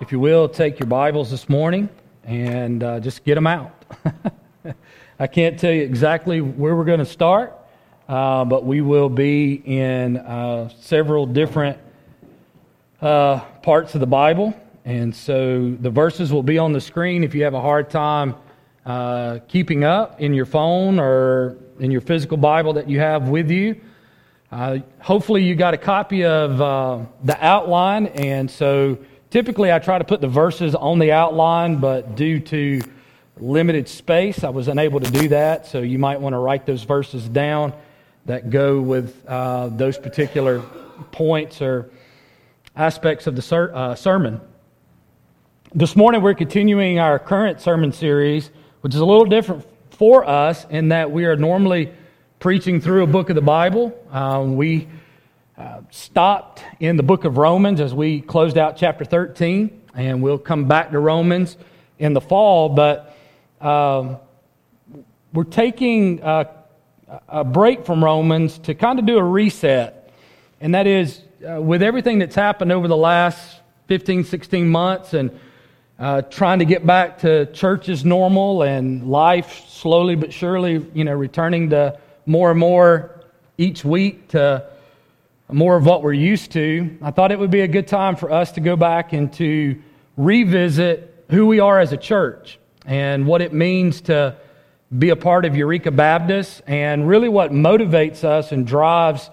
if you will, take your Bibles this morning and uh, just get them out. I can't tell you exactly where we're going to start, uh, but we will be in uh, several different uh, parts of the Bible. And so the verses will be on the screen if you have a hard time uh, keeping up in your phone or in your physical Bible that you have with you. Uh, hopefully, you got a copy of the outline, and so Typically, I try to put the verses on the outline, but due to limited space, I was unable to do that. So you might want to write those verses down that go with uh, those particular points or aspects of the ser- uh, sermon. This morning, we're continuing our current sermon series, which is a little different for us in that we are normally preaching through a book of the Bible. Um, we stopped in the book of Romans as we closed out chapter 13, and we'll come back to Romans in the fall. But um, we're taking a, a, break from Romans to kind of do a reset, and that is uh, with everything that's happened over the last 15, 16 months, and uh, trying to get back to church as normal and life slowly but surely, you know, returning to more and more each week to more of what we're used to, I thought it would be a good time for us to go back and to revisit who we are as a church and what it means to be a part of Eureka Baptist and really what motivates us and drives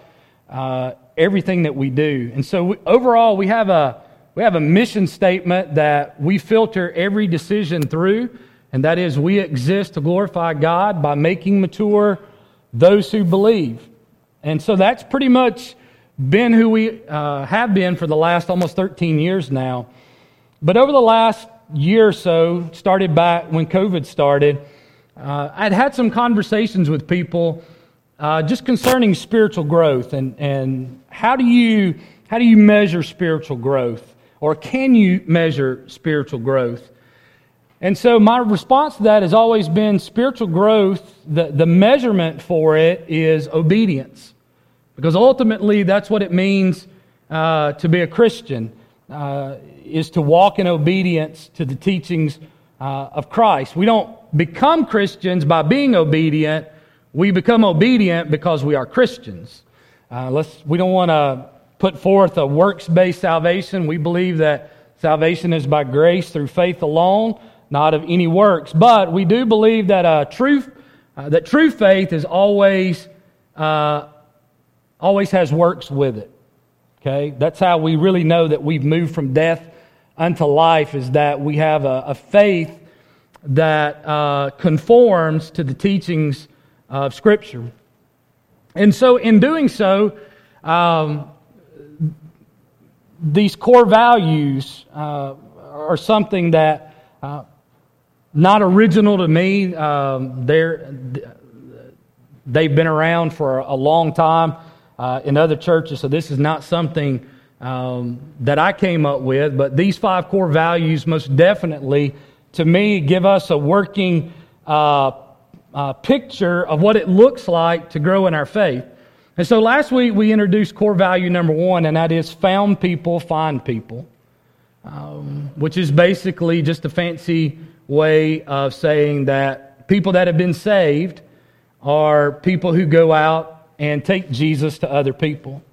uh, everything that we do. And so, we, overall, we have, a, we have a mission statement that we filter every decision through, and that is we exist to glorify God by making mature those who believe. And so, that's pretty much been who we uh, have been for the last almost 13 years now. But over the last year or so, started back when COVID started, uh, I'd had some conversations with people uh, just concerning spiritual growth and, and how, do you, how do you measure spiritual growth? Or can you measure spiritual growth? And so my response to that has always been spiritual growth, the, the measurement for it is obedience. Because ultimately, that's what it means uh, to be a Christian, uh, is to walk in obedience to the teachings uh, of Christ. We don't become Christians by being obedient. We become obedient because we are Christians. Uh, let's, we don't want to put forth a works based salvation. We believe that salvation is by grace through faith alone, not of any works. But we do believe that, uh, true, uh, that true faith is always uh, always has works with it. Okay? That's how we really know that we've moved from death unto life, is that we have a, a faith that uh, conforms to the teachings of Scripture. And so, in doing so, um, these core values uh, are something that uh, not original to me. Um, they're, they've been around for a long time uh, in other churches, so this is not something um, that I came up with, but these five core values most definitely, to me, give us a working uh, uh, picture of what it looks like to grow in our faith. And so last week we introduced core value number one, and that is found people, find people, um, which is basically just a fancy way of saying that people that have been saved are people who go out and take Jesus to other people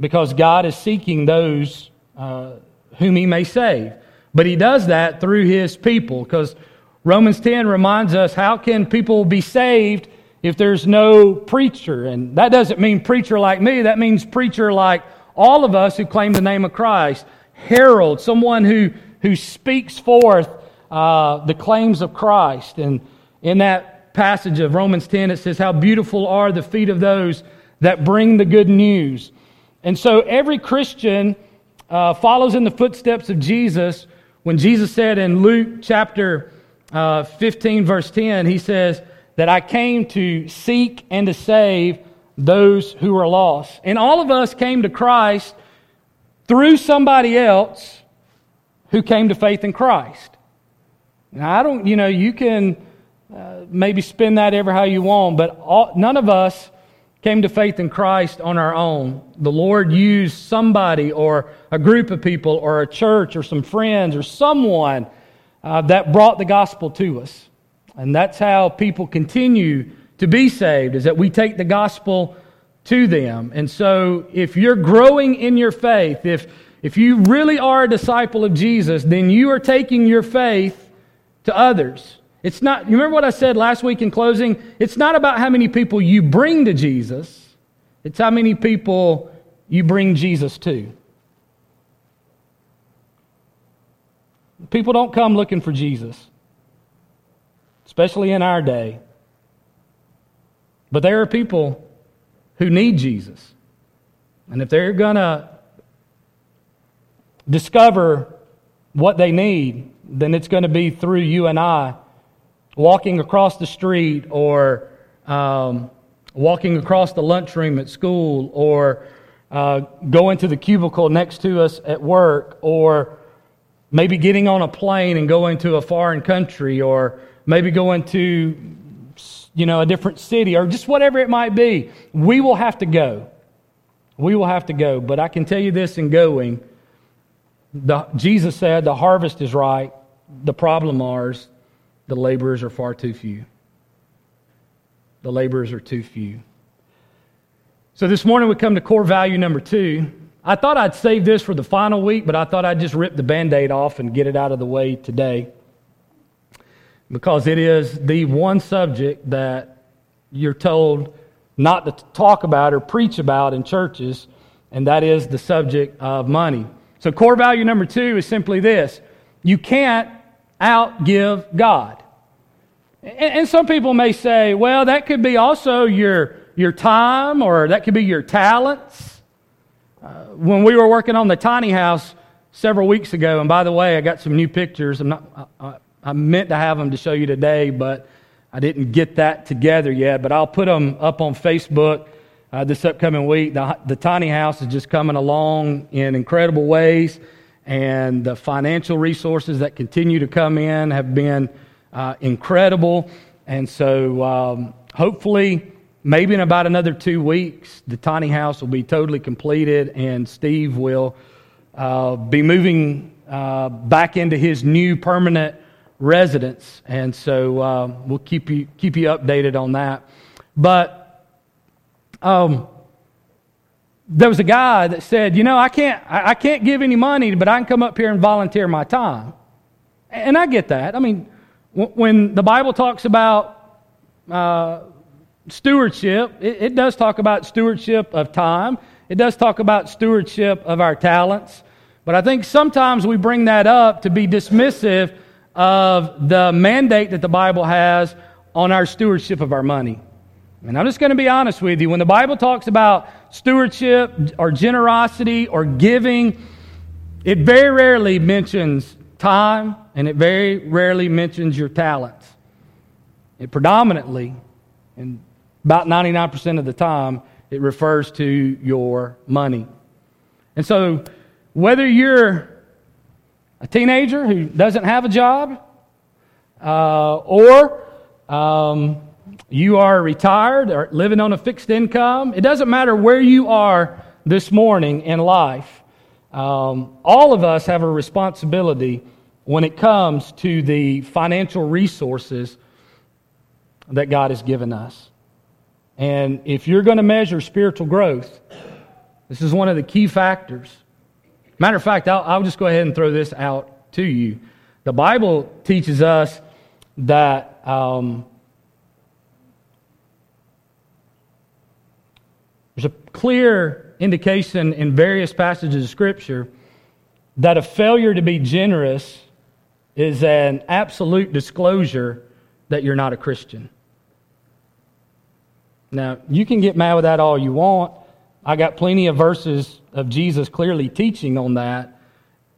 because God is seeking those uh, whom He may save. But He does that through His people because Romans 10 reminds us how can people be saved if there's no preacher? And that doesn't mean preacher like me, that means preacher like all of us who claim the name of Christ. Herald, someone who, who speaks forth uh, the claims of Christ. And in that passage of Romans 10, it says, How beautiful are the feet of those that bring the good news. And so every Christian uh, follows in the footsteps of Jesus. When Jesus said in Luke chapter uh, 15, verse 10, he says, That I came to seek and to save those who are lost. And all of us came to Christ through somebody else who came to faith in Christ. Now, I don't, you know, you can uh, maybe spin that ever how you want, but all, none of us came to faith in Christ on our own. The Lord used somebody or a group of people or a church or some friends or someone uh, that brought the gospel to us. And that's how people continue to be saved, is that we take the gospel to them. And so if you're growing in your faith, if, if you really are a disciple of Jesus, then you are taking your faith to others. It's not, you remember what I said last week in closing? It's not about how many people you bring to Jesus, it's how many people you bring Jesus to. People don't come looking for Jesus, especially in our day. But there are people who need Jesus. And if they're going to discover what they need, then it's going to be through you and I walking across the street or um, walking across the lunchroom at school or uh, going to the cubicle next to us at work or maybe getting on a plane and going to a foreign country or maybe going to you know a different city or just whatever it might be. We will have to go. We will have to go. But i can tell you this in going the, jesus said the harvest is right the problem is the laborers are far too few. The laborers are too few. So this morning we come to core value number two. I thought I'd save this for the final week, but I thought I'd just rip the band aid off and get it out of the way today because it is the one subject that you're told not to talk about or preach about in churches, and that is the subject of money. So, core value number two is simply this you can't outgive God. And, some people may say, well, that could be also your, your time or that could be your talents. Uh, when we were working on the tiny house several weeks ago, and by the way, I got some new pictures. I'm not, I, I meant to have them to show you today, but I didn't get that together yet. But I'll put them up on Facebook uh, this upcoming week. The, the tiny house is just coming along in incredible ways and the financial resources that continue to come in have been uh, incredible. And so, um, hopefully, maybe in about another two weeks, the tiny house will be totally completed, and Steve will uh, be moving uh, back into his new permanent residence. And so, uh, we'll keep you keep you updated on that. But um, there was a guy that said, You know, I can't, I can't give any money, but I can come up here and volunteer my time. And I get that. I mean, when the Bible talks about uh, stewardship, it, it does talk about stewardship of time, it does talk about stewardship of our talents. But I think sometimes we bring that up to be dismissive of the mandate that the Bible has on our stewardship of our money. And I'm just going to be honest with you. When the Bible talks about stewardship or generosity or giving, it very rarely mentions time and it very rarely mentions your talents. It predominantly, and about 99% of the time, it refers to your money. And so, whether you're a teenager who doesn't have a job, uh, or um, you are retired or living on a fixed income, it doesn't matter where you are this morning in life. Um, all of us have a responsibility when it comes to the financial resources that God has given us. And if you're going to measure spiritual growth, this is one of the key factors. Matter of fact, I'll, I'll just go ahead and throw this out to you. The Bible teaches us that um, There's a clear indication in various passages of Scripture that a failure to be generous is an absolute disclosure that you're not a Christian. Now, you can get mad with that all you want. I got plenty of verses of Jesus clearly teaching on that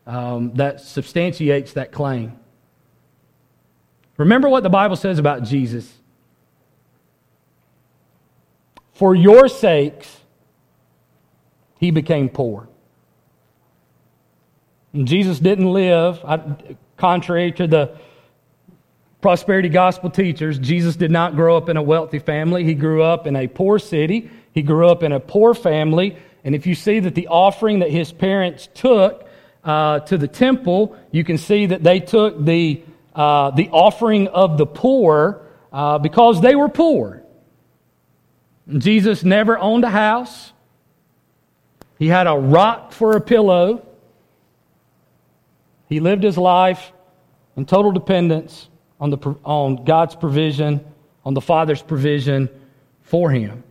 um, that substantiates that claim. Remember what the Bible says about Jesus. For your sakes, he became poor. And Jesus didn't live, contrary to the prosperity gospel teachers, Jesus did not grow up in a wealthy family. He grew up in a poor city. He He grew up in a poor family. And if you see that the offering that his parents took uh, to the temple, you can see that they took the, uh, the offering of the poor uh, because they were poor. Jesus never owned a house. He had a rock for a pillow. He lived his life in total dependence on, the, on God's provision, on the Father's provision for him.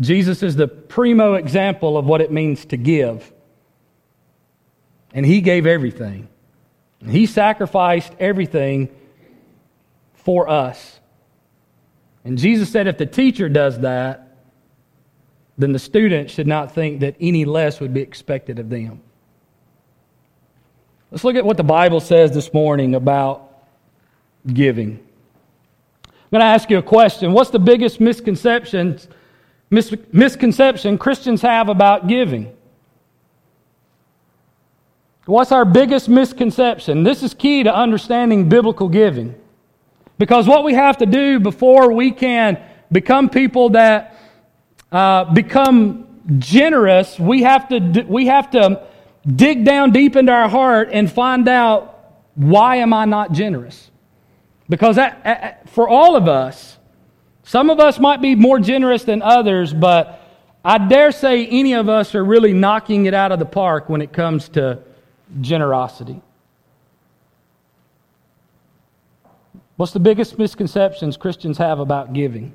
Jesus is the primo example of what it means to give. And he gave everything. He sacrificed everything for us. And Jesus said if the teacher does that, then the student should not think that any less would be expected of them. Let's look at what the Bible says this morning about giving. I'm going to ask you a question. What's the biggest misconception, mis- misconception Christians have about giving? What's our biggest misconception? This is key to understanding biblical giving. Because what we have to do before we can become people that uh, become generous, we have, to, we have to dig down deep into our heart and find out why am I not generous? Because for all of us, some of us might be more generous than others, but I dare say any of us are really knocking it out of the park when it comes to generosity. What's the biggest misconceptions Christians have about giving?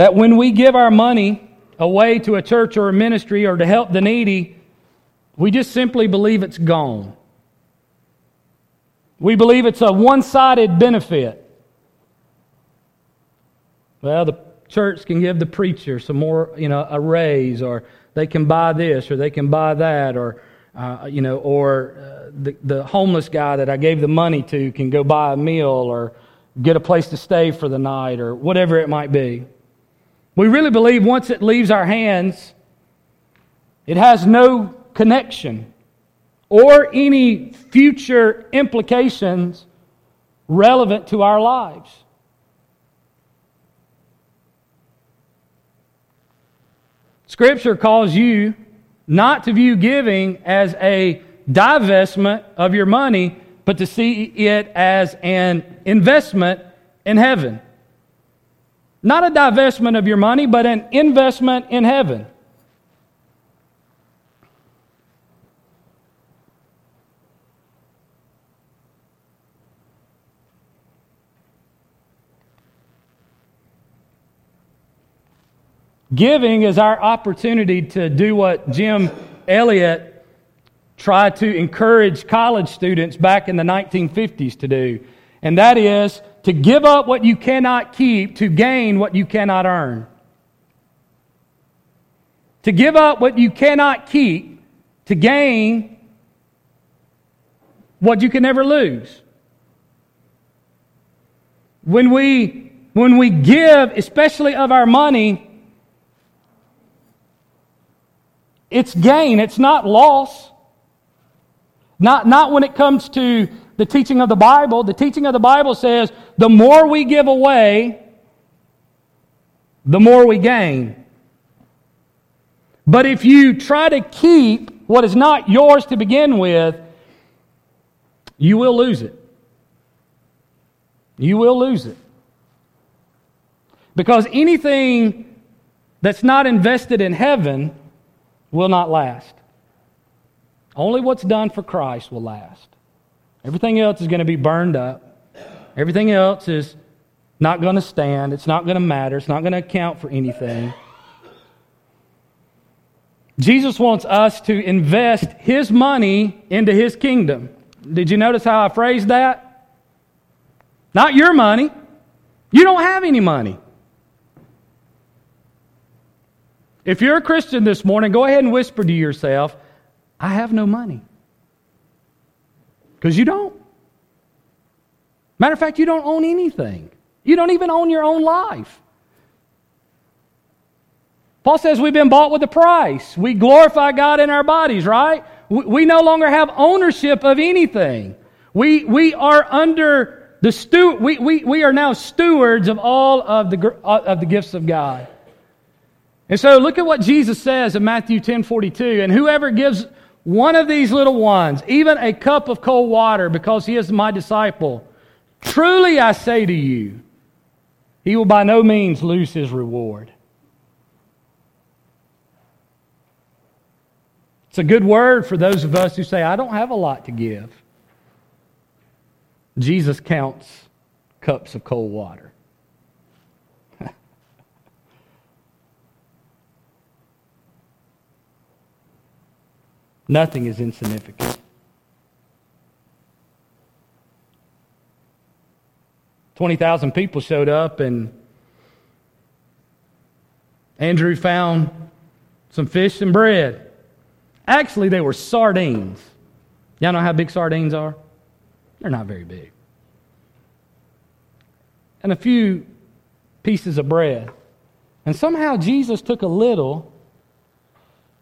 That when we give our money away to a church or a ministry or to help the needy, we just simply believe it's gone. We believe it's a one sided benefit. Well, the church can give the preacher some more, you know, a raise, or they can buy this, or they can buy that, or, uh, you know, or uh, the, the homeless guy that I gave the money to can go buy a meal or get a place to stay for the night, or whatever it might be. We really believe once it leaves our hands, it has no connection or any future implications relevant to our lives. Scripture calls you not to view giving as a divestment of your money, but to see it as an investment in heaven. Not a divestment of your money, but an investment in heaven. Giving is our opportunity to do what Jim Elliot tried to encourage college students back in the 1950s to do, and that is to give up what you cannot keep to gain what you cannot earn. To give up what you cannot keep to gain what you can never lose. When we, when we give, especially of our money, It's gain, it's not loss. Not, not when it comes to the teaching of the Bible. The teaching of the Bible says the more we give away, the more we gain. But if you try to keep what is not yours to begin with, you will lose it. You will lose it. Because anything that's not invested in heaven will not last. Only what's done for Christ will last. Everything else is going to be burned up. Everything else is not going to stand. It's not going to matter. It's not going to account for anything. Jesus wants us to invest His money into His kingdom. Did you notice how I phrased that? Not your money. You don't have any money. If you're a Christian this morning, go ahead and whisper to yourself, I have no money. Because you don't. Matter of fact, you don't own anything. You don't even own your own life. Paul says we've been bought with a price. We glorify God in our bodies, right? We no longer have ownership of anything. We, we are under the stu- we, we, we are now stewards of all of the, uh, of the gifts of God. And so look at what Jesus says in Matthew 10 42. And whoever gives one of these little ones, even a cup of cold water, because he is my disciple, truly I say to you, he will by no means lose his reward. It's a good word for those of us who say, I don't have a lot to give. Jesus counts cups of cold water. Nothing is insignificant. Twenty thousand people showed up, and Andrew found some fish and bread. Actually, they were sardines. Y'all know how big sardines are? They're not very big. And a few pieces of bread. And somehow Jesus took a little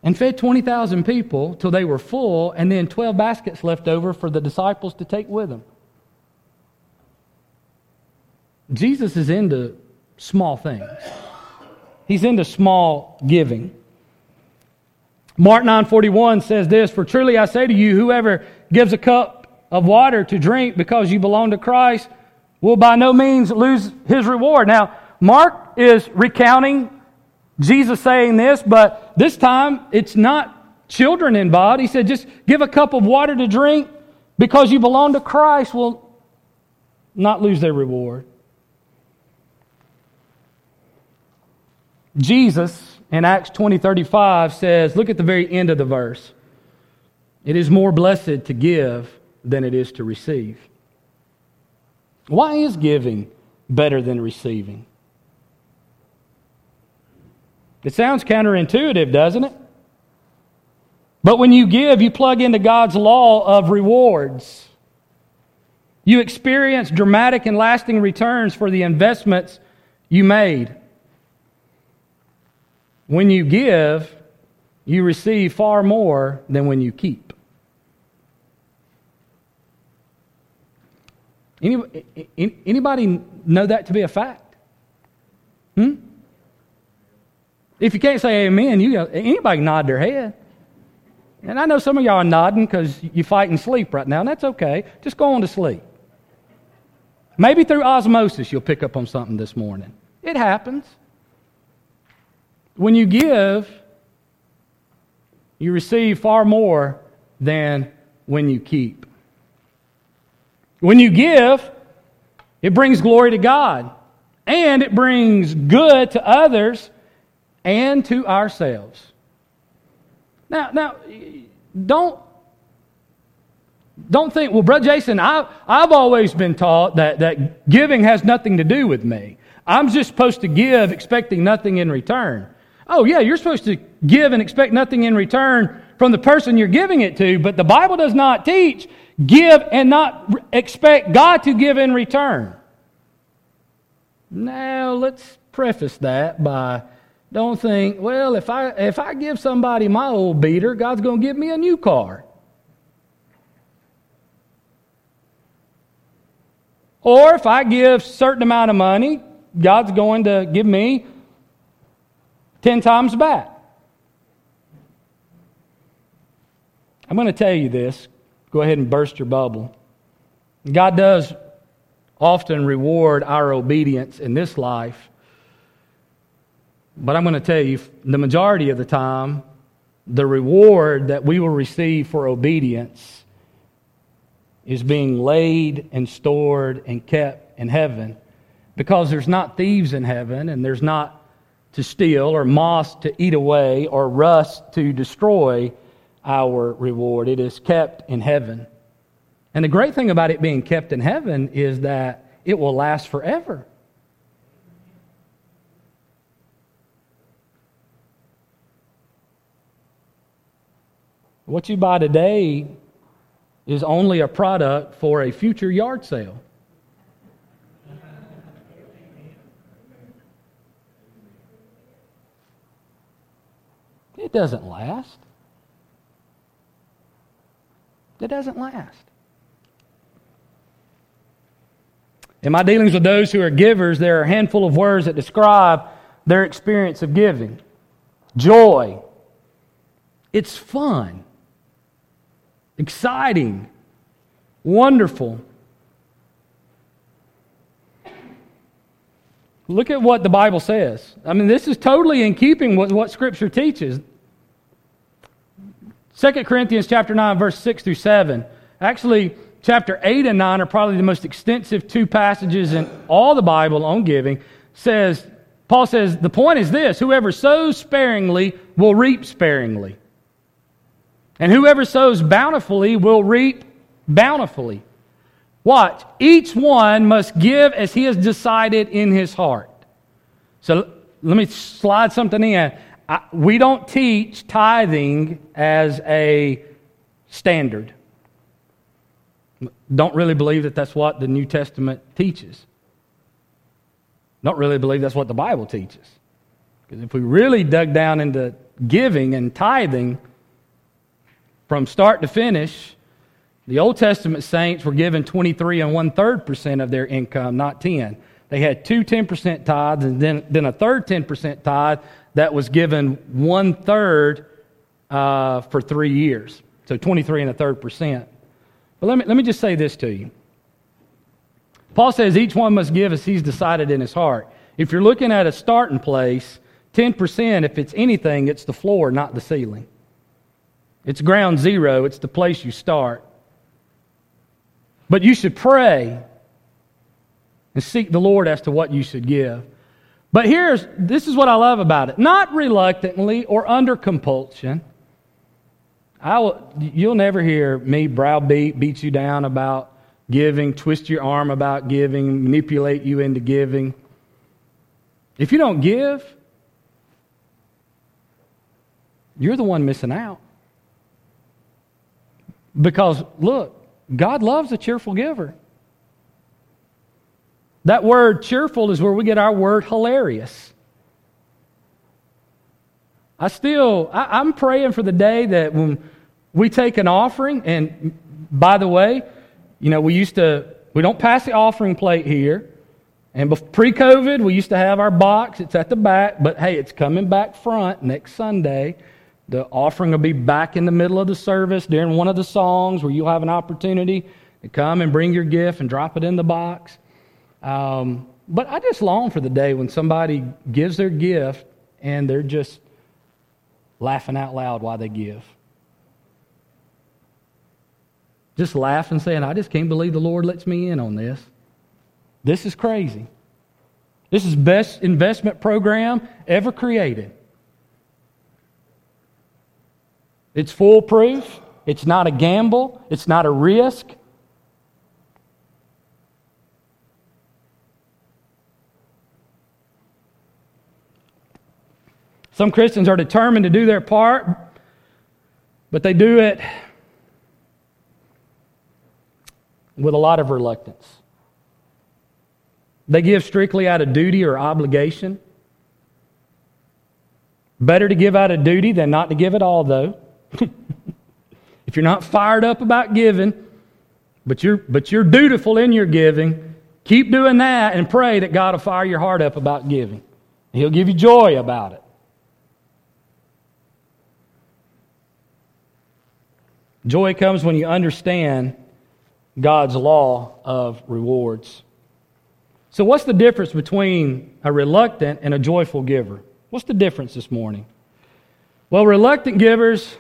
and fed 20,000 people till they were full, and then 12 baskets left over for the disciples to take with them. Jesus is into small things. He's into small giving. Mark 9:41 says this, "For truly I say to you, whoever gives a cup of water to drink because you belong to Christ will by no means lose his reward." Now, Mark is recounting Jesus saying this, but this time it's not children involved. He said, just give a cup of water to drink because you belong to Christ will not lose their reward. Jesus in Acts 20 35 says, look at the very end of the verse. It is more blessed to give than it is to receive. Why is giving better than receiving? It sounds counterintuitive, doesn't it? But when you give, you plug into God's law of rewards. You experience dramatic and lasting returns for the investments you made. When you give, you receive far more than when you keep. Anybody know that to be a fact? Hmm? If you can't say amen, you anybody nod their head. And I know some of y'all are nodding because you fight and sleep right now, and that's okay. Just go on to sleep. Maybe through osmosis you'll pick up on something this morning. It happens. When you give, you receive far more than when you keep. When you give, it brings glory to God and it brings good to others and to ourselves. Now, now, don't don't think, well, Brother Jason, I, I've always been taught that, that giving has nothing to do with me. I'm just supposed to give expecting nothing in return. Oh, yeah, you're supposed to give and expect nothing in return from the person you're giving it to, but the Bible does not teach give and not expect God to give in return. Now, let's preface that by don't think, well, if I, if I give somebody my old beater, God's going to give me a new car. Or if I give a certain amount of money, God's going to give me 10 times back. I'm going to tell you this. Go ahead and burst your bubble. God does often reward our obedience in this life but I'm going to tell you, the majority of the time, the reward that we will receive for obedience is being laid and stored and kept in heaven because there's not thieves in heaven and there's not to steal or moss to eat away or rust to destroy our reward. It is kept in heaven. And the great thing about it being kept in heaven is that it will last forever. What you buy today is only a product for a future yard sale. It doesn't last. It doesn't last. In my dealings with those who are givers, there are a handful of words that describe their experience of giving joy, it's fun, exciting, wonderful. Look at what the Bible says. I mean, this is totally in keeping with what Scripture teaches. 2 Corinthians chapter 9, verse 6 through 7. Actually, chapter 8 and 9 are probably the most extensive two passages in all the Bible on giving. Says, Paul says, the point is this whoever sows sparingly will reap sparingly. And whoever sows bountifully will reap bountifully. Watch. Each one must give as he has decided in his heart. So let me slide something in. I, we don't teach tithing as a standard. Don't really believe that that's what the New Testament teaches. Don't really believe that's what the Bible teaches. Because if we really dug down into giving and tithing from start to finish, the Old Testament saints were given 23 and one third percent of their income, not 10. They had two 10% tithes and then, then a third 10% tithe that was given one third uh, for three years. So 23 and a third percent. But let me, let me just say this to you. Paul says each one must give as he's decided in his heart. If you're looking at a starting place, 10%, if it's anything, it's the floor, not the ceiling. It's ground zero, it's the place you start. But you should pray and seek the Lord as to what you should give. But here's this is what I love about it. Not reluctantly or under compulsion. I will, you'll never hear me browbeat, beat you down about giving, twist your arm about giving, manipulate you into giving. If you don't give, you're the one missing out. Because, look, God loves a cheerful giver. That word cheerful is where we get our word hilarious. I still, I, am praying for the day that when we take an offering, and by the way, you know, we used to, we don't pass the offering plate here. And pre COVID, we used to have our box. It's at the back, but hey, it's coming back front next Sunday. The offering will be back in the middle of the service during one of the songs where you'll have an opportunity to come and bring your gift and drop it in the box. Um, but I just long for the day when somebody gives their gift and they're just laughing out loud while they give. Just laughing, saying, I just can't believe the Lord lets me in on this. This is crazy. This is best investment program ever created. It's foolproof. It's not a gamble. It's not a risk. Some Christians are determined to do their part, but they do it with a lot of reluctance. They give strictly out of duty or obligation. Better to give out of duty than not to give at all, though. if you're not fired up about giving, but you're, but you're dutiful in your giving, keep doing that and pray that God will fire your heart up about giving. He'll give you joy about it. Joy comes when you understand God's law of rewards. So, what's the difference between a reluctant and a joyful giver? What's the difference this morning? Well, reluctant givers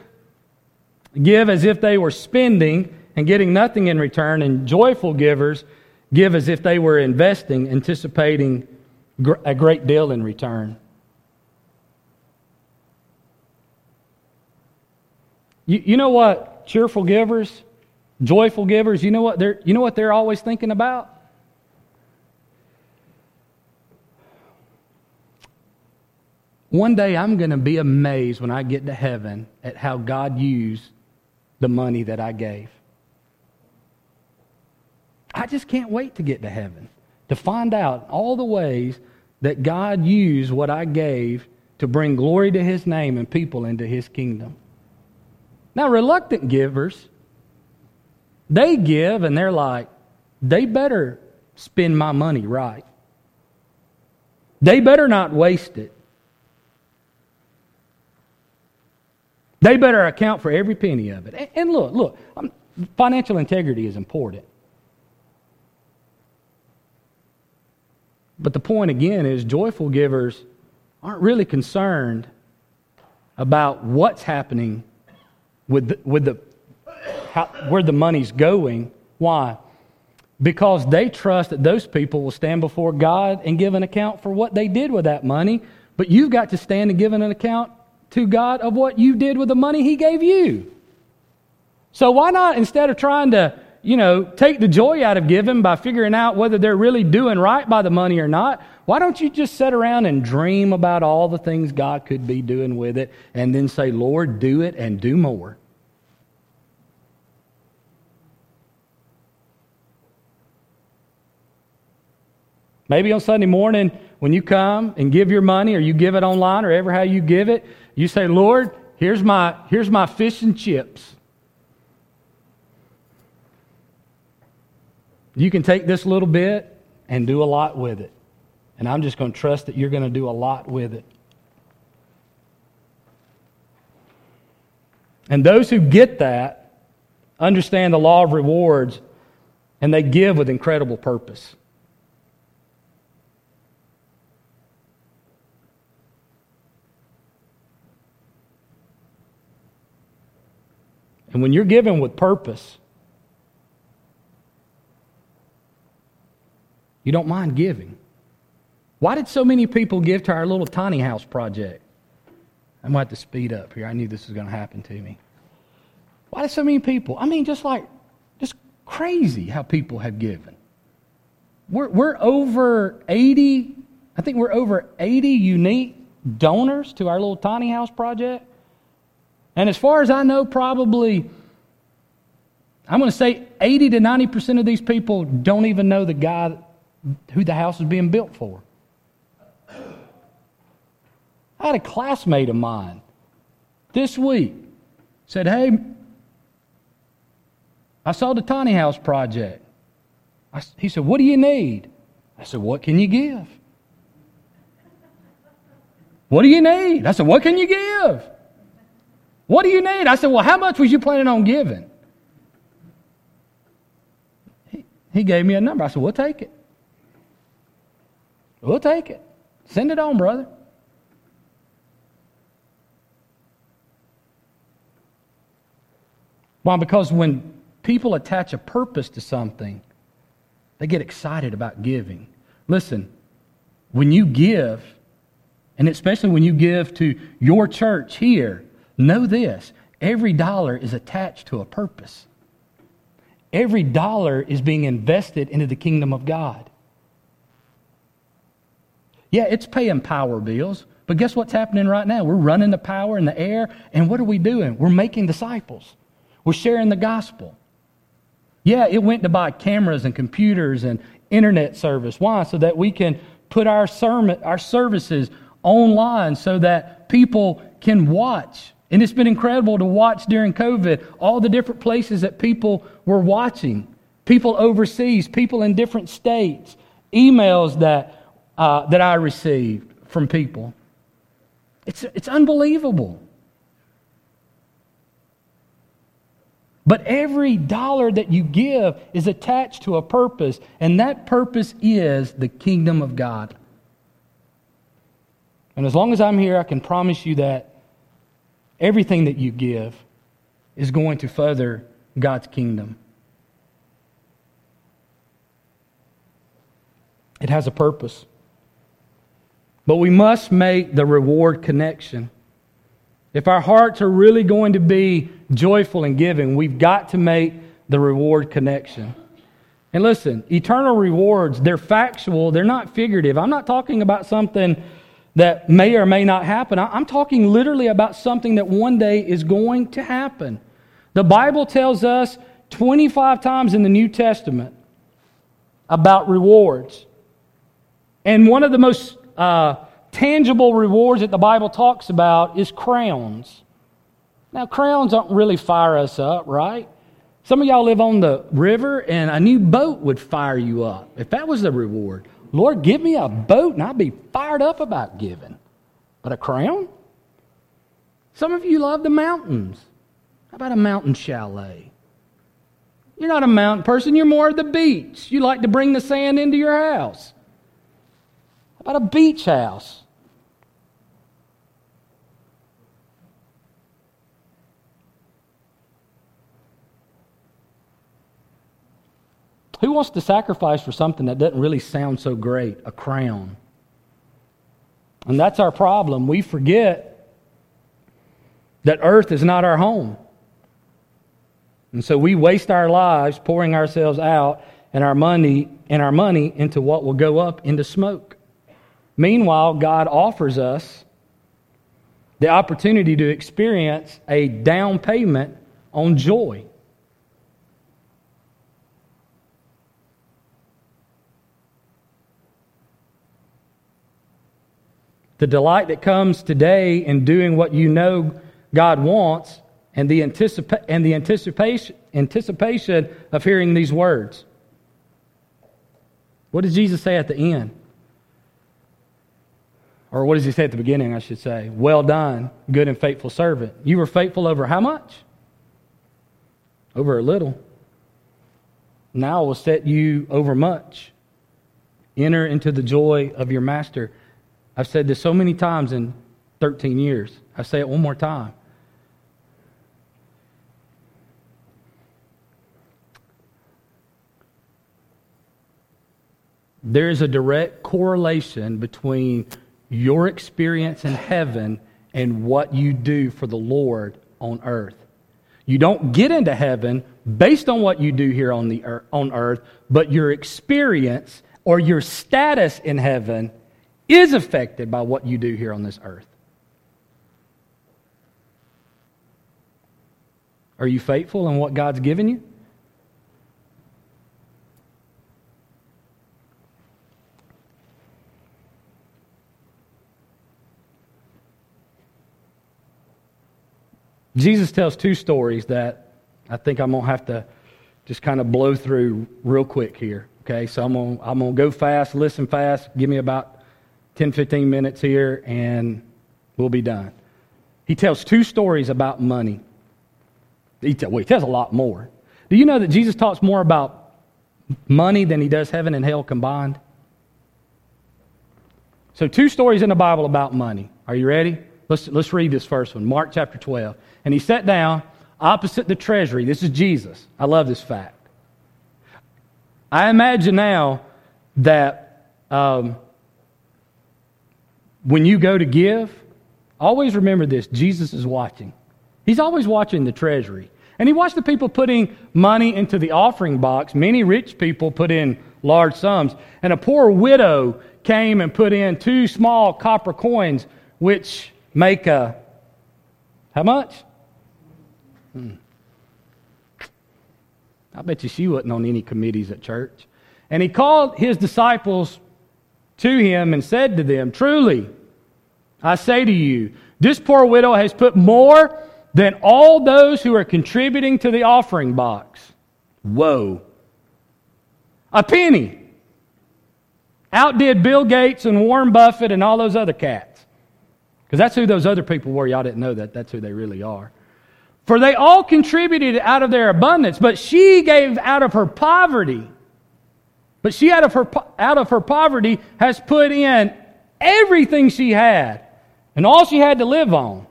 give as if they were spending and getting nothing in return, and joyful givers give as if they were investing, anticipating a great deal in return. You, you know what cheerful givers, joyful givers, you know what they're, you know what they're always thinking about? One day I'm going to be amazed when I get to heaven at how God used the money that I gave. I just can't wait to get to heaven to find out all the ways that God used what I gave to bring glory to His name and people into His kingdom. Now, reluctant givers, they give and they're like, they better spend my money right. They better not waste it. They better account for every penny of it. And look, look, um, financial integrity is important. But the point again is joyful givers aren't really concerned about what's happening with the, with the how, where the money's going. Why? Because they trust that those people will stand before God and give an account for what they did with that money. But you've got to stand and give an account to God of what you did with the money He gave you. So why not, instead of trying to, you know, take the joy out of giving by figuring out whether they're really doing right by the money or not, why don't you just sit around and dream about all the things God could be doing with it and then say, Lord, do it and do more? Maybe on Sunday morning, when you come and give your money or you give it online or ever how you give it, you say, Lord, here's my, here's my fish and chips. You can take this little bit and do a lot with it. And I'm just going to trust that you're going to do a lot with it. And those who get that understand the law of rewards and they give with incredible purpose. And when you're giving with purpose, you don't mind giving. Why did so many people give to our little tiny house project? I'm going to have to speed up here. I knew this was going to happen to me. Why did so many people? I mean, just like, just crazy how people have given. We're, we're over 80, I think we're over 80 unique donors to our little tiny house project. And as far as I know, probably, I'm going to say 80 to 90% of these people don't even know the guy who the house is being built for. I had a classmate of mine this week said, Hey, I saw the tiny house project. I, he said, What do you need? I said, What can you give? What do you need? I said, What can you give? What do you need? I said, Well, how much was you planning on giving? He, he gave me a number. I said, We'll take it. We'll take it. Send it on, brother. Why? Because when people attach a purpose to something, they get excited about giving. Listen, when you give, and especially when you give to your church here, Know this every dollar is attached to a purpose. Every dollar is being invested into the kingdom of God. Yeah, it's paying power bills, but guess what's happening right now? We're running the power in the air, and what are we doing? We're making disciples. We're sharing the gospel. Yeah, it went to buy cameras and computers and internet service. Why? So that we can put our sermon, our services online so that people can watch and it's been incredible to watch during COVID all the different places that people were watching people overseas, people in different states, emails that, uh, that I received from people. It's, it's unbelievable. But every dollar that you give is attached to a purpose, and that purpose is the kingdom of God. And as long as I'm here, I can promise you that Everything that you give is going to further God's kingdom. It has a purpose. But we must make the reward connection. If our hearts are really going to be joyful in giving, we've got to make the reward connection. And listen, eternal rewards, they're factual, they're not figurative. I'm not talking about something that may or may not happen. I'm talking literally about something that one day is going to happen. The Bible tells us 25 times in the New Testament about rewards. And one of the most uh, tangible rewards that the Bible talks about is crowns. Now, crowns don't really fire us up, right? Some of y'all live on the river, and a new boat would fire you up. If that was the reward, Lord, give me a boat, and I'd be fired up about giving. But a crown? Some of you love the mountains. How about a mountain chalet? You're not a mountain person, you're more of the beach. You like to bring the sand into your house. How about a beach house? Who wants to sacrifice for something that doesn't really sound so great? A crown. And that's our problem. We forget that earth is not our home. And so we waste our lives pouring ourselves out and our money and our money into what will go up into smoke. Meanwhile, God offers us the opportunity to experience a down payment on joy. The delight that comes today in doing what you know God wants and the, anticipa- and the anticipation, anticipation of hearing these words. What does Jesus say at the end? Or what does he say at the beginning, I should say? Well done, good and faithful servant. You were faithful over how much? Over a little. Now I will set you over much. Enter into the joy of your master. I've said this so many times in 13 years. I say it one more time. There is a direct correlation between your experience in heaven and what you do for the Lord on earth. You don't get into heaven based on what you do here on, the earth, on earth, but your experience or your status in heaven is affected by what you do here on this earth. Are you faithful in what God's given you? Jesus tells two stories that I think I'm going to have to just kind of blow through real quick here. Okay, so I'm going to, I'm going to go fast, listen fast, give me about 10, 15 minutes here, and we'll be done. He tells two stories about money. He, tell, well, he tells a lot more. Do you know that Jesus talks more about money than he does heaven and hell combined? So, two stories in the Bible about money. Are you ready? Let's, let's read this first one Mark chapter 12. And he sat down opposite the treasury. This is Jesus. I love this fact. I imagine now that um, when you go to give, always remember this Jesus is watching. He's always watching the treasury. And he watched the people putting money into the offering box. Many rich people put in large sums. And a poor widow came and put in two small copper coins, which make a. How much? Hmm. I bet you she wasn't on any committees at church. And he called his disciples to him and said to them, Truly, I say to you, this poor widow has put more than all those who are contributing to the offering box. Whoa. A penny. Outdid Bill Gates and Warren Buffett and all those other cats. Because that's who those other people were. Y'all didn't know that. That's who they really are. For they all contributed out of their abundance, but she gave out of her poverty. But she, out of her, out of her poverty, has put in everything she had and all she had to live on.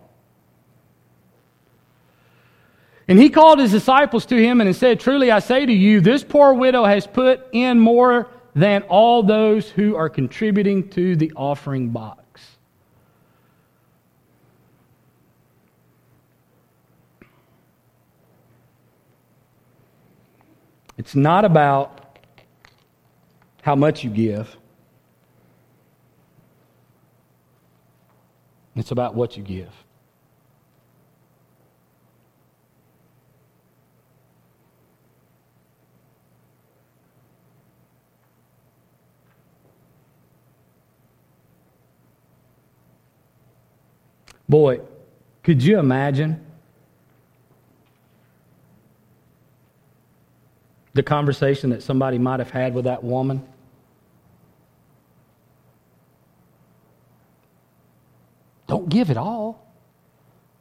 And he called his disciples to him and said, Truly I say to you, this poor widow has put in more than all those who are contributing to the offering box. It's not about how much you give. It's about what you give. Boy, could you imagine the conversation that somebody might have had with that woman? Don't give it all.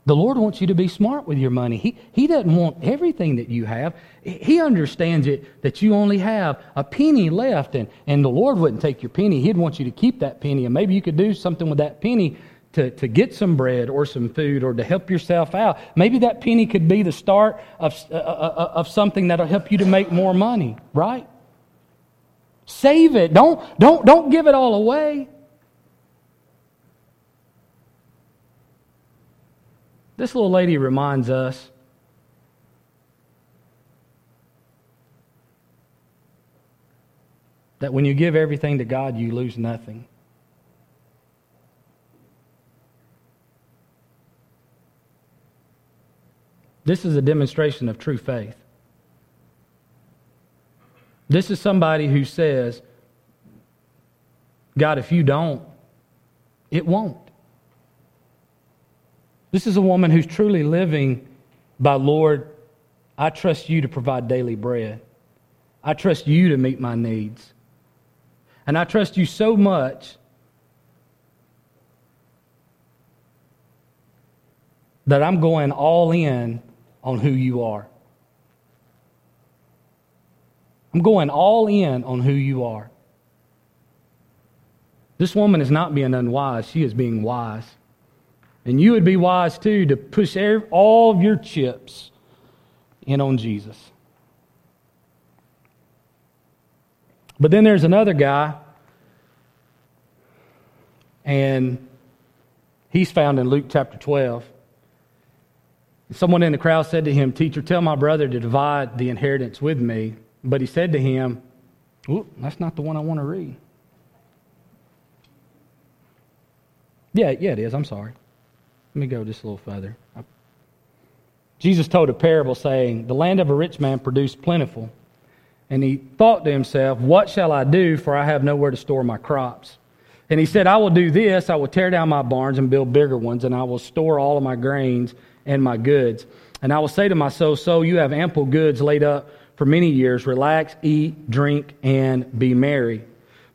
The Lord wants you to be smart with your money. He, he doesn't want everything that you have. He understands it that you only have a penny left, and, and the Lord wouldn't take your penny. He'd want you to keep that penny, and maybe you could do something with that penny to, to get some bread or some food or to help yourself out. Maybe that penny could be the start of, uh, uh, uh of something that'll help you to make more money, right? Save it. Don't, don't, don't give it all away. This little lady reminds us that when you give everything to God, you lose nothing. This is a demonstration of true faith. This is somebody who says, God, if you don't, it won't. This is a woman who's truly living by, Lord, I trust you to provide daily bread. I trust you to meet my needs. And I trust you so much that I'm going all in on who you are. I'm going all in on who you are. This woman is not being unwise, she is being wise. And you would be wise too to push all of your chips in on Jesus. But then there's another guy, and he's found in Luke chapter 12. Someone in the crowd said to him, Teacher, tell my brother to divide the inheritance with me. But he said to him, That's not the one I want to read. Yeah, yeah, it is. I'm sorry. Let me go just a little further. Jesus told a parable saying, The land of a rich man produced plentiful. And he thought to himself, What shall I do? For I have nowhere to store my crops. And he said, I will do this I will tear down my barns and build bigger ones, and I will store all of my grains and my goods. And I will say to my soul, So you have ample goods laid up for many years. Relax, eat, drink, and be merry.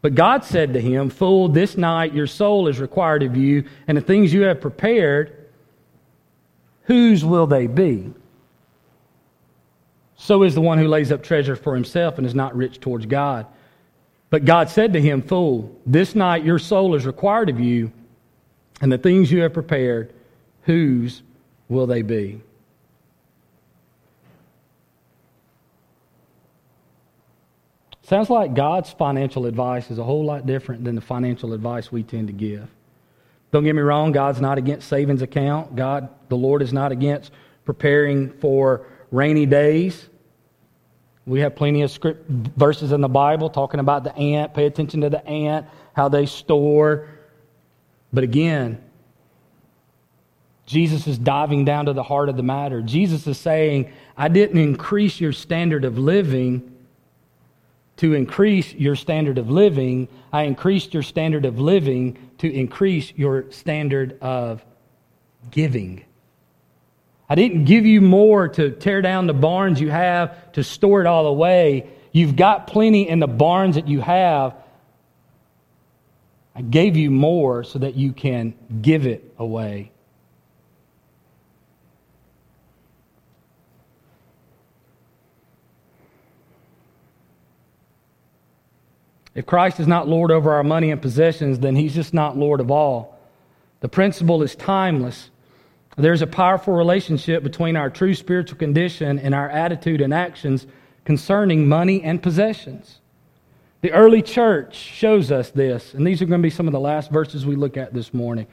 But God said to him, Fool, this night your soul is required of you, and the things you have prepared, whose will they be? So is the one who lays up treasure for himself and is not rich towards God. But God said to him, Fool, this night your soul is required of you, and the things you have prepared, whose will they be? Sounds like God's financial advice is a whole lot different than the financial advice we tend to give. Don't get me wrong, God's not against savings account. God, the Lord is not against preparing for rainy days. We have plenty of script verses in the Bible talking about the ant. Pay attention to the ant, how they store. But again, Jesus is diving down to the heart of the matter. Jesus is saying, I didn't increase your standard of living to increase your standard of living, I increased your standard of living to increase your standard of giving. I didn't give you more to tear down the barns you have to store it all away. You've got plenty in the barns that you have. I gave you more so that you can give it away. If Christ is not Lord over our money and possessions, then he's just not Lord of all. The principle is timeless. There's a powerful relationship between our true spiritual condition and our attitude and actions concerning money and possessions. The early church shows us this, and these are going to be some of the last verses we look at this morning.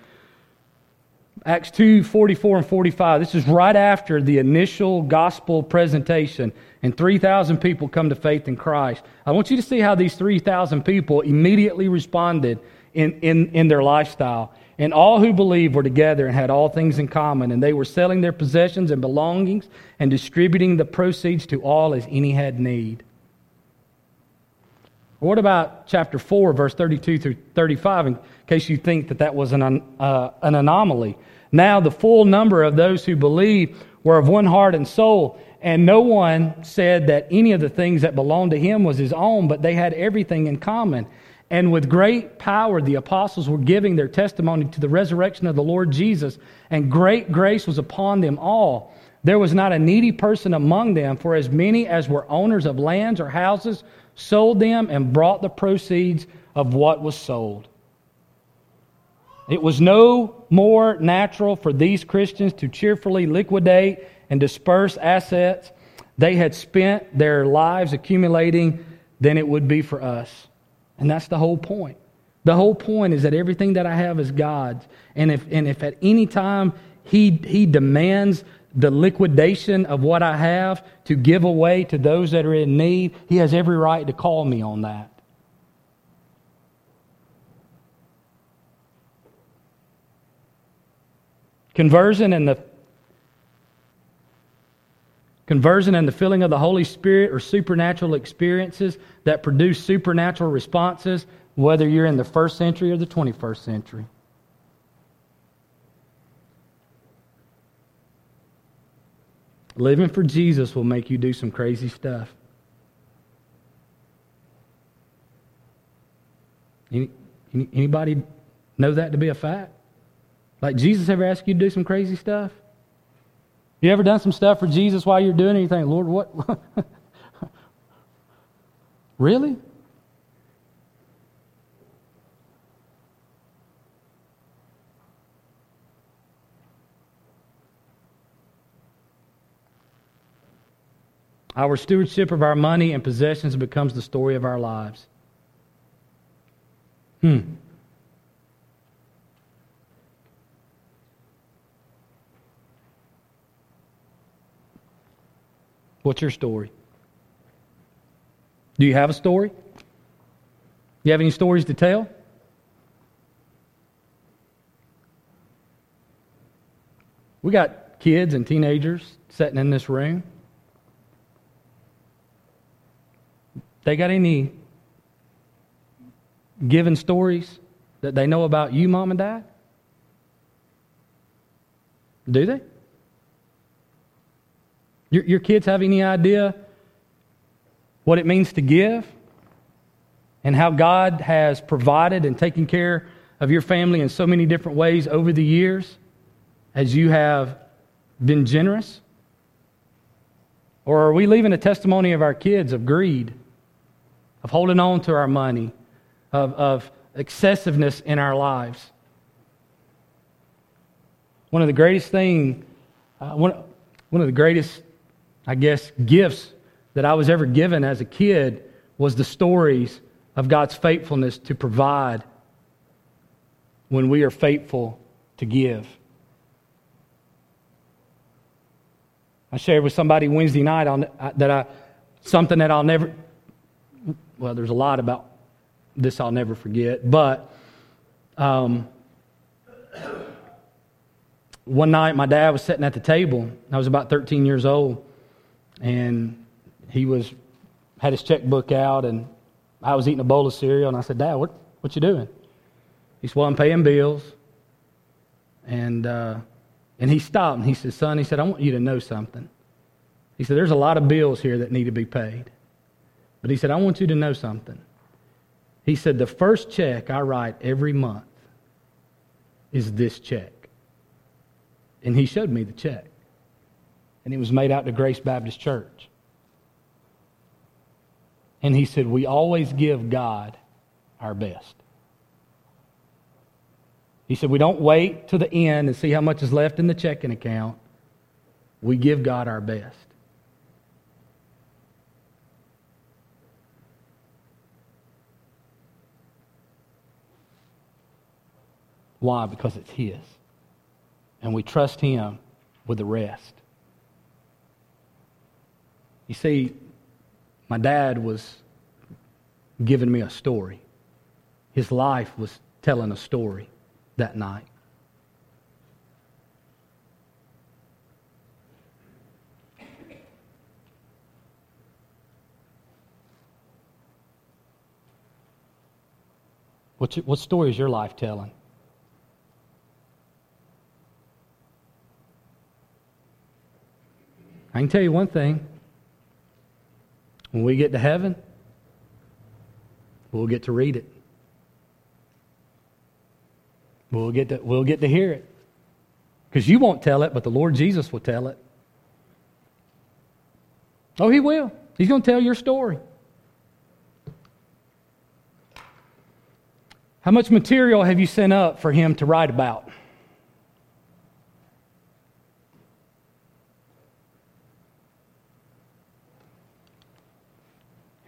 Acts 2 44 and 45. This is right after the initial gospel presentation, and 3,000 people come to faith in Christ. I want you to see how these 3,000 people immediately responded in, in, in their lifestyle. And all who believed were together and had all things in common, and they were selling their possessions and belongings and distributing the proceeds to all as any had need. What about chapter 4, verse 32 through 35, in case you think that that was an, uh, an anomaly? Now, the full number of those who believed were of one heart and soul. And no one said that any of the things that belonged to him was his own, but they had everything in common. And with great power, the apostles were giving their testimony to the resurrection of the Lord Jesus, and great grace was upon them all. There was not a needy person among them, for as many as were owners of lands or houses sold them and brought the proceeds of what was sold. It was no more natural for these Christians to cheerfully liquidate and disperse assets they had spent their lives accumulating than it would be for us. And that's the whole point. The whole point is that everything that I have is God's. And if, and if at any time he, he demands the liquidation of what I have to give away to those that are in need, He has every right to call me on that. Conversion and the Conversion and the filling of the Holy Spirit are supernatural experiences that produce supernatural responses, whether you're in the first century or the 21st century. Living for Jesus will make you do some crazy stuff. Any, anybody know that to be a fact? Like Jesus ever asked you to do some crazy stuff? You ever done some stuff for Jesus while you're doing anything? Lord, what? really? Our stewardship of our money and possessions becomes the story of our lives. Hmm. What's your story? Do you have a story? Do you have any stories to tell? We got kids and teenagers sitting in this room. They got any given stories that they know about you, mom and dad? Do they? Your, your kids have any idea what it means to give and how God has provided and taken care of your family in so many different ways over the years as you have been generous? Or are we leaving a testimony of our kids of greed? Of holding on to our money, of, of excessiveness in our lives. One of the greatest things, uh, one, one of the greatest, I guess, gifts that I was ever given as a kid was the stories of God's faithfulness to provide when we are faithful to give. I shared with somebody Wednesday night on, that I something that I'll never well, there's a lot about this I'll never forget, but um, one night my dad was sitting at the table. I was about 13 years old, and he was had his checkbook out, and I was eating a bowl of cereal, and I said, "Dad, what what you doing?" He said, "Well, I'm paying bills." And uh, and he stopped and he said, "Son," he said, "I want you to know something." He said, "There's a lot of bills here that need to be paid." But he said, I want you to know something. He said, The first check I write every month is this check. And he showed me the check. And it was made out to Grace Baptist Church. And he said, We always give God our best. He said, We don't wait to the end and see how much is left in the checking account. We give God our best. Why? Because it's His. And we trust Him with the rest. You see, my dad was giving me a story. His life was telling a story that night. What's, what story is your life telling? I can tell you one thing. When we get to heaven, we'll get to read it. We'll get to, we'll get to hear it. Because you won't tell it, but the Lord Jesus will tell it. Oh, He will. He's going to tell your story. How much material have you sent up for Him to write about?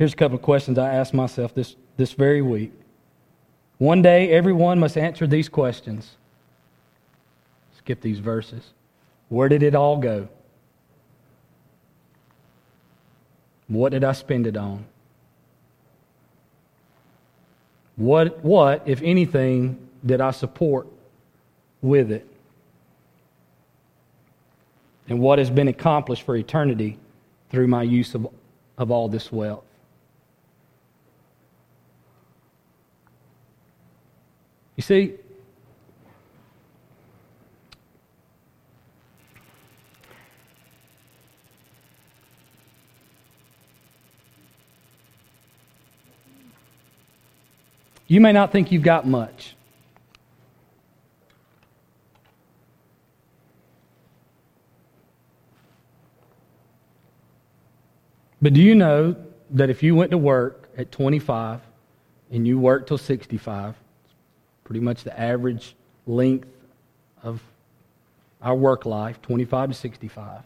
Here's a couple of questions I asked myself this, this very week. One day, everyone must answer these questions. Skip these verses. Where did it all go? What did I spend it on? What, what, if anything, did I support with it? And what has been accomplished for eternity through my use of, of all this wealth? You see, you may not think you've got much. But do you know that if you went to work at 25 and you worked till 65, pretty much the average length of our work life, 25 to 65.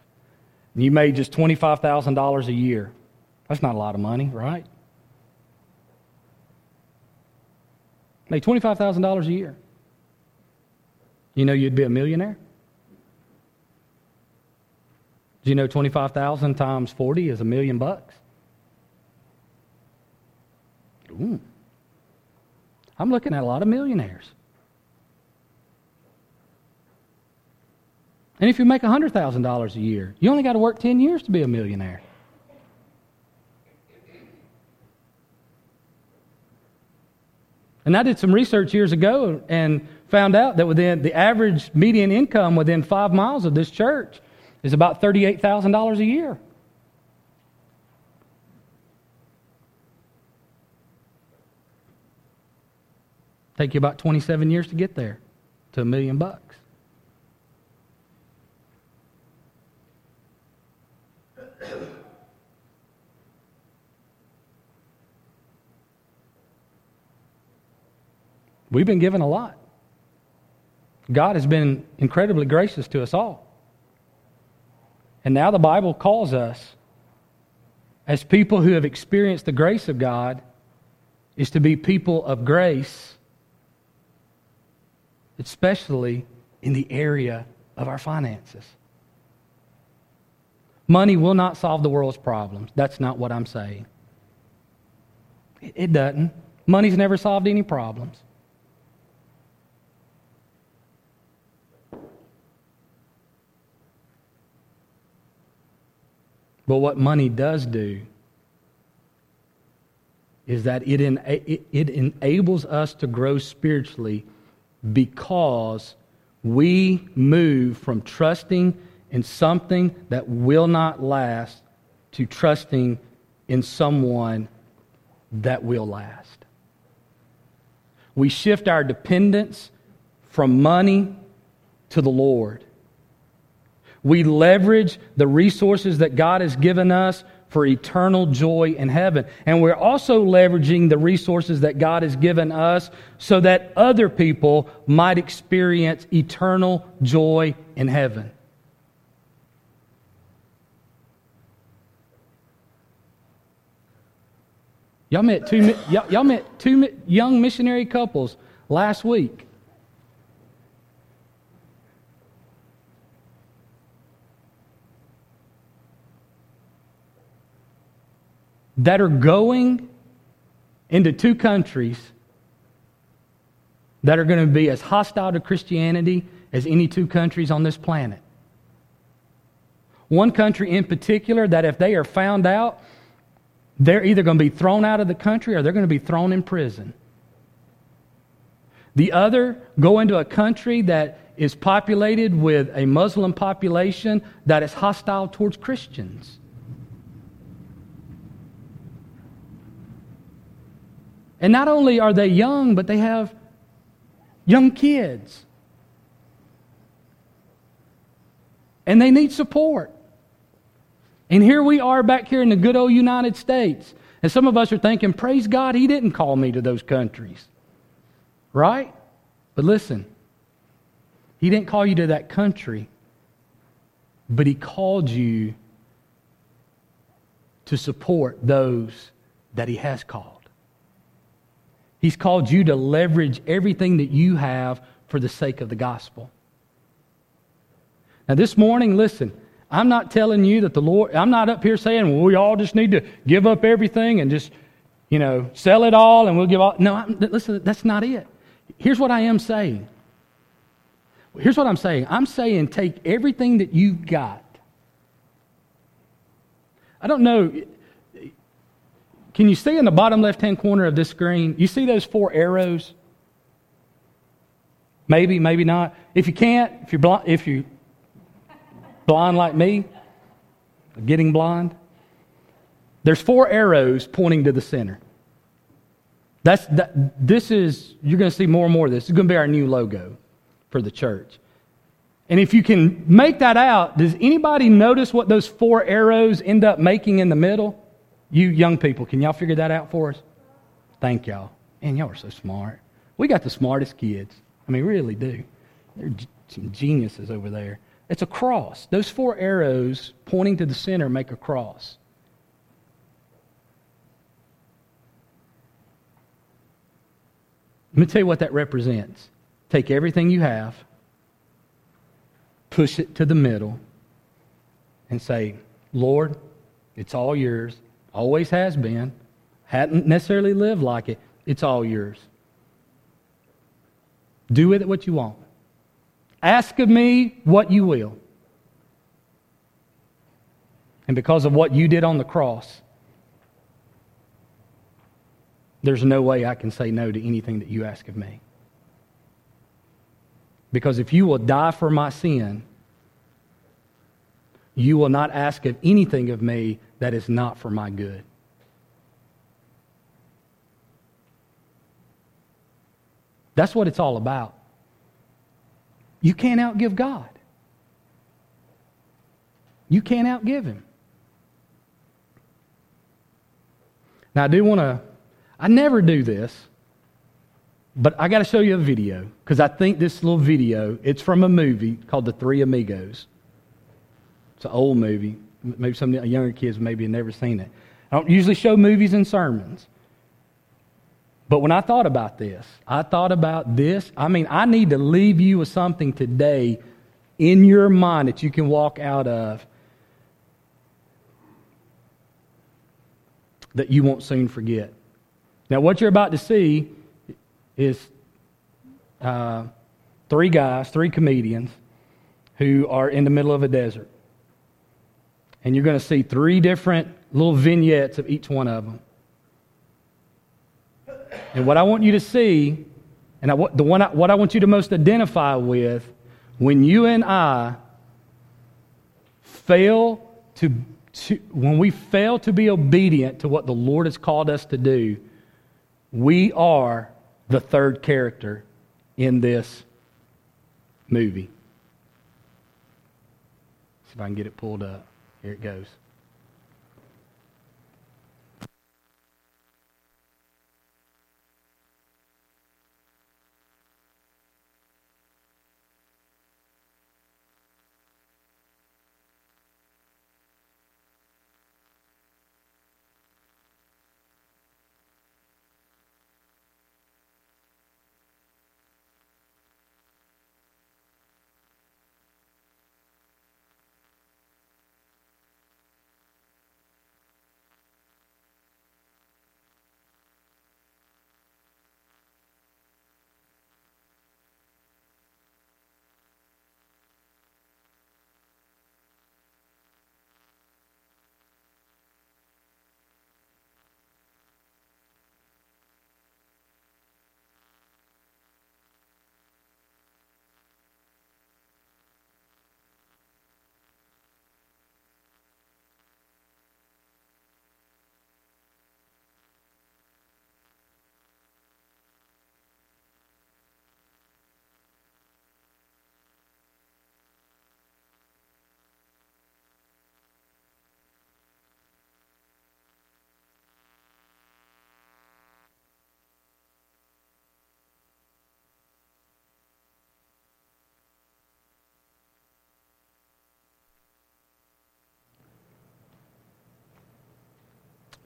And you made just $25,000 a year. That's not a lot of money, right? Made $25,000 a year. You know you'd be a millionaire? Do you know 25,000 times 40 is a million bucks? Ooh. I'm looking at a lot of millionaires. And if you make $100,000 a year, you only got to work 10 years to be a millionaire. And I did some research years ago and found out that within the average median income within five miles of this church is about $38,000 a year. Take you about 27 years to get there to a million bucks. We've been given a lot. God has been incredibly gracious to us all. And now the Bible calls us, as people who have experienced the grace of God, is to be people of grace especially in the area of our finances. Money will not solve the world's problems. That's not what I'm saying. It doesn't. Money's never solved any problems. But what money does do is that it, ena- it, it enables us to grow spiritually because we move from trusting in something that will not last to trusting in someone that will last. We shift our dependence from money to the Lord. We leverage the resources that God has given us for eternal joy in heaven. And we're also leveraging the resources that God has given us so that other people might experience eternal joy in heaven. Y'all met two, y'all met two young missionary couples last week. That are going into two countries that are going to be as hostile to Christianity as any two countries on this planet. One country in particular that if they are found out, they're either going to be thrown out of the country or they're going to be thrown in prison. The other go into a country that is populated with a Muslim population that is hostile towards Christians. And not only are they young, but they have young kids. And they need support. And here we are back here in the good old United States. And some of us are thinking, praise God, He didn't call me to those countries. Right? But listen, He didn't call you to that country, but He called you to support those that He has called. He's called you to leverage everything that you have for the sake of the gospel. Now, this morning, listen, I'm not telling you that the Lord, I'm not up here saying, well, we all just need to give up everything and just, you know, sell it all and we'll give all. No, I'm, listen, that's not it. Here's what I am saying. Here's what I'm saying. I'm saying take everything that you've got. I don't know. Can you see in the bottom left hand corner of this screen? You see those four arrows? Maybe, maybe not. If you can't, if you're blind, if you blind like me, getting blind, there's four arrows pointing to the center. That's, that, this is, you're going to see more and more of this. Is going to be our new logo for the church. And if you can make that out, does anybody notice what those four arrows end up making in the middle? You young people, can y'all figure that out for us? Thank y'all. Man, y'all are so smart. We got the smartest kids. I mean, really do. They're some geniuses over there. It's a cross. Those four arrows pointing to the center make a cross. Let me tell you what that represents. Take everything you have, push it to the middle, and say, Lord, it's all yours. Always has been. Hadn't necessarily lived like it. It's all yours. Do with it what you want. Ask of me what you will. And because of what you did on the cross, there's no way I can say no to anything that you ask of me. Because if you will die for my sin, you will not ask of anything of me that is not for my good. That's what it's all about. You can't outgive God. You can't outgive Him. Now, I do want to, I never do this, but I got to show you a video because I think this little video, it's from a movie called The Three Amigos. It's an old movie. Maybe some of the younger kids maybe have never seen it. I don't usually show movies and sermons. But when I thought about this, I thought about this. I mean, I need to leave you with something today in your mind that you can walk out of that you won't soon forget. Now, what you're about to see is uh, three guys, three comedians who are in the middle of a desert. And you're going to see three different little vignettes of each one of them. And what I want you to see, and I, the one I, what I want you to most identify with, when you and I fail to, to, when we fail to be obedient to what the Lord has called us to do, we are the third character in this movie. See if I can get it pulled up. Here it goes.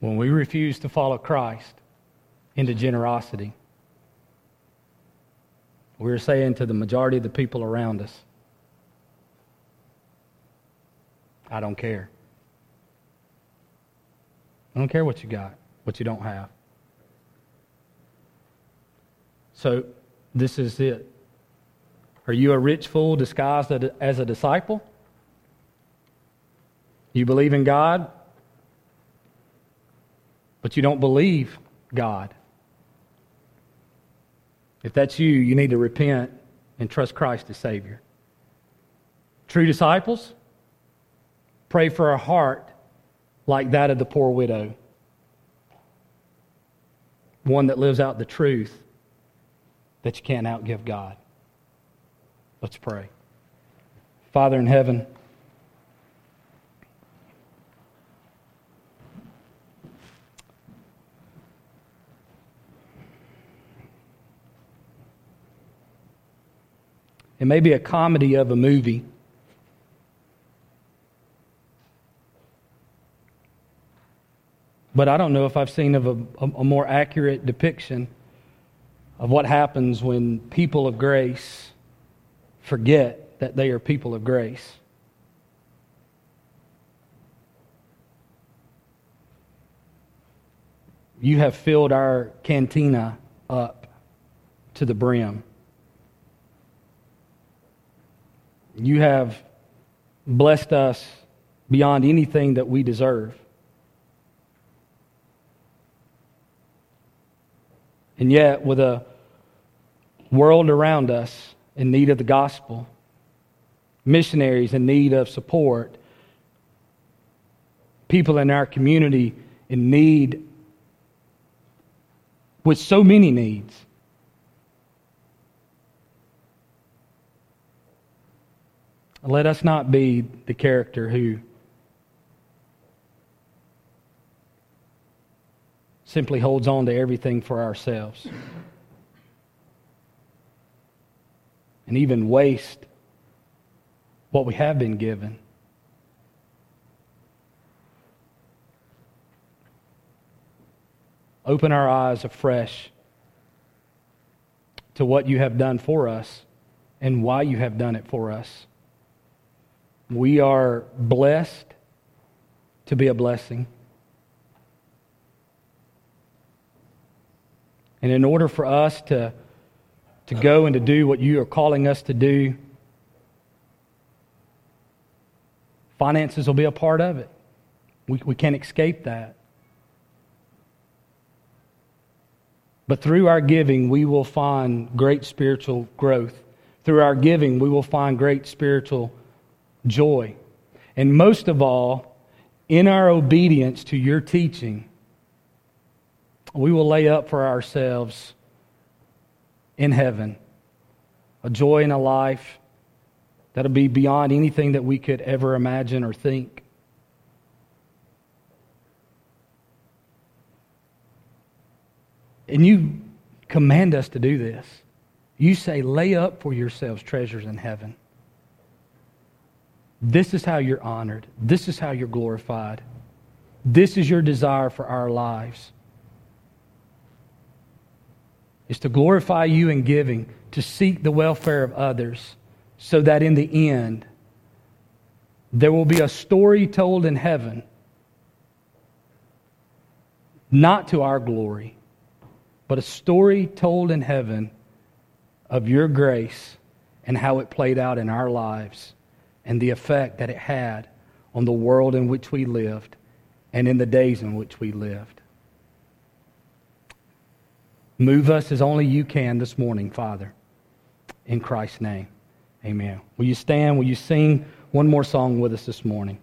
When we refuse to follow Christ into generosity, we're saying to the majority of the people around us, I don't care. I don't care what you got, what you don't have. So, this is it. Are you a rich fool disguised as a disciple? You believe in God, but you don't believe God. If that's you, you need to repent and trust Christ as Savior. True disciples, pray for a heart like that of the poor widow, one that lives out the truth that you can't outgive God. Let's pray. Father in heaven, It may be a comedy of a movie. But I don't know if I've seen of a, a, more accurate depiction of what happens when people of grace forget that they are people of grace. You have filled our cantina up to the brim. You have blessed us beyond anything that we deserve. And yet, with a world around us in need of the gospel, missionaries in need of support, people in our community in need with so many needs. Let us not be the character who simply holds on to everything for ourselves and even waste what we have been given. Open our eyes afresh to what you have done for us and why you have done it for us. We are blessed to be a blessing. And in order for us to, to go and to do what you are calling us to do, finances will be a part of it. We, we can't escape that. But through our giving, we will find great spiritual growth. Through our giving, we will find great spiritual joy. And most of all, in our obedience to your teaching, we will lay up for ourselves in heaven a joy in a life that'll be beyond anything that we could ever imagine or think. And you command us to do this. You say, lay up for yourselves treasures in heaven. This is how you're honored. This is how you're glorified. This is your desire for our lives. Is to glorify you in giving, to seek the welfare of others, so that in the end, there will be a story told in heaven, not to our glory, but a story told in heaven of your grace and how it played out in our lives and the effect that it had on the world in which we lived and in the days in which we lived. Move us as only you can this morning, Father. In Christ's name, amen. Will you stand? Will you sing one more song with us this morning?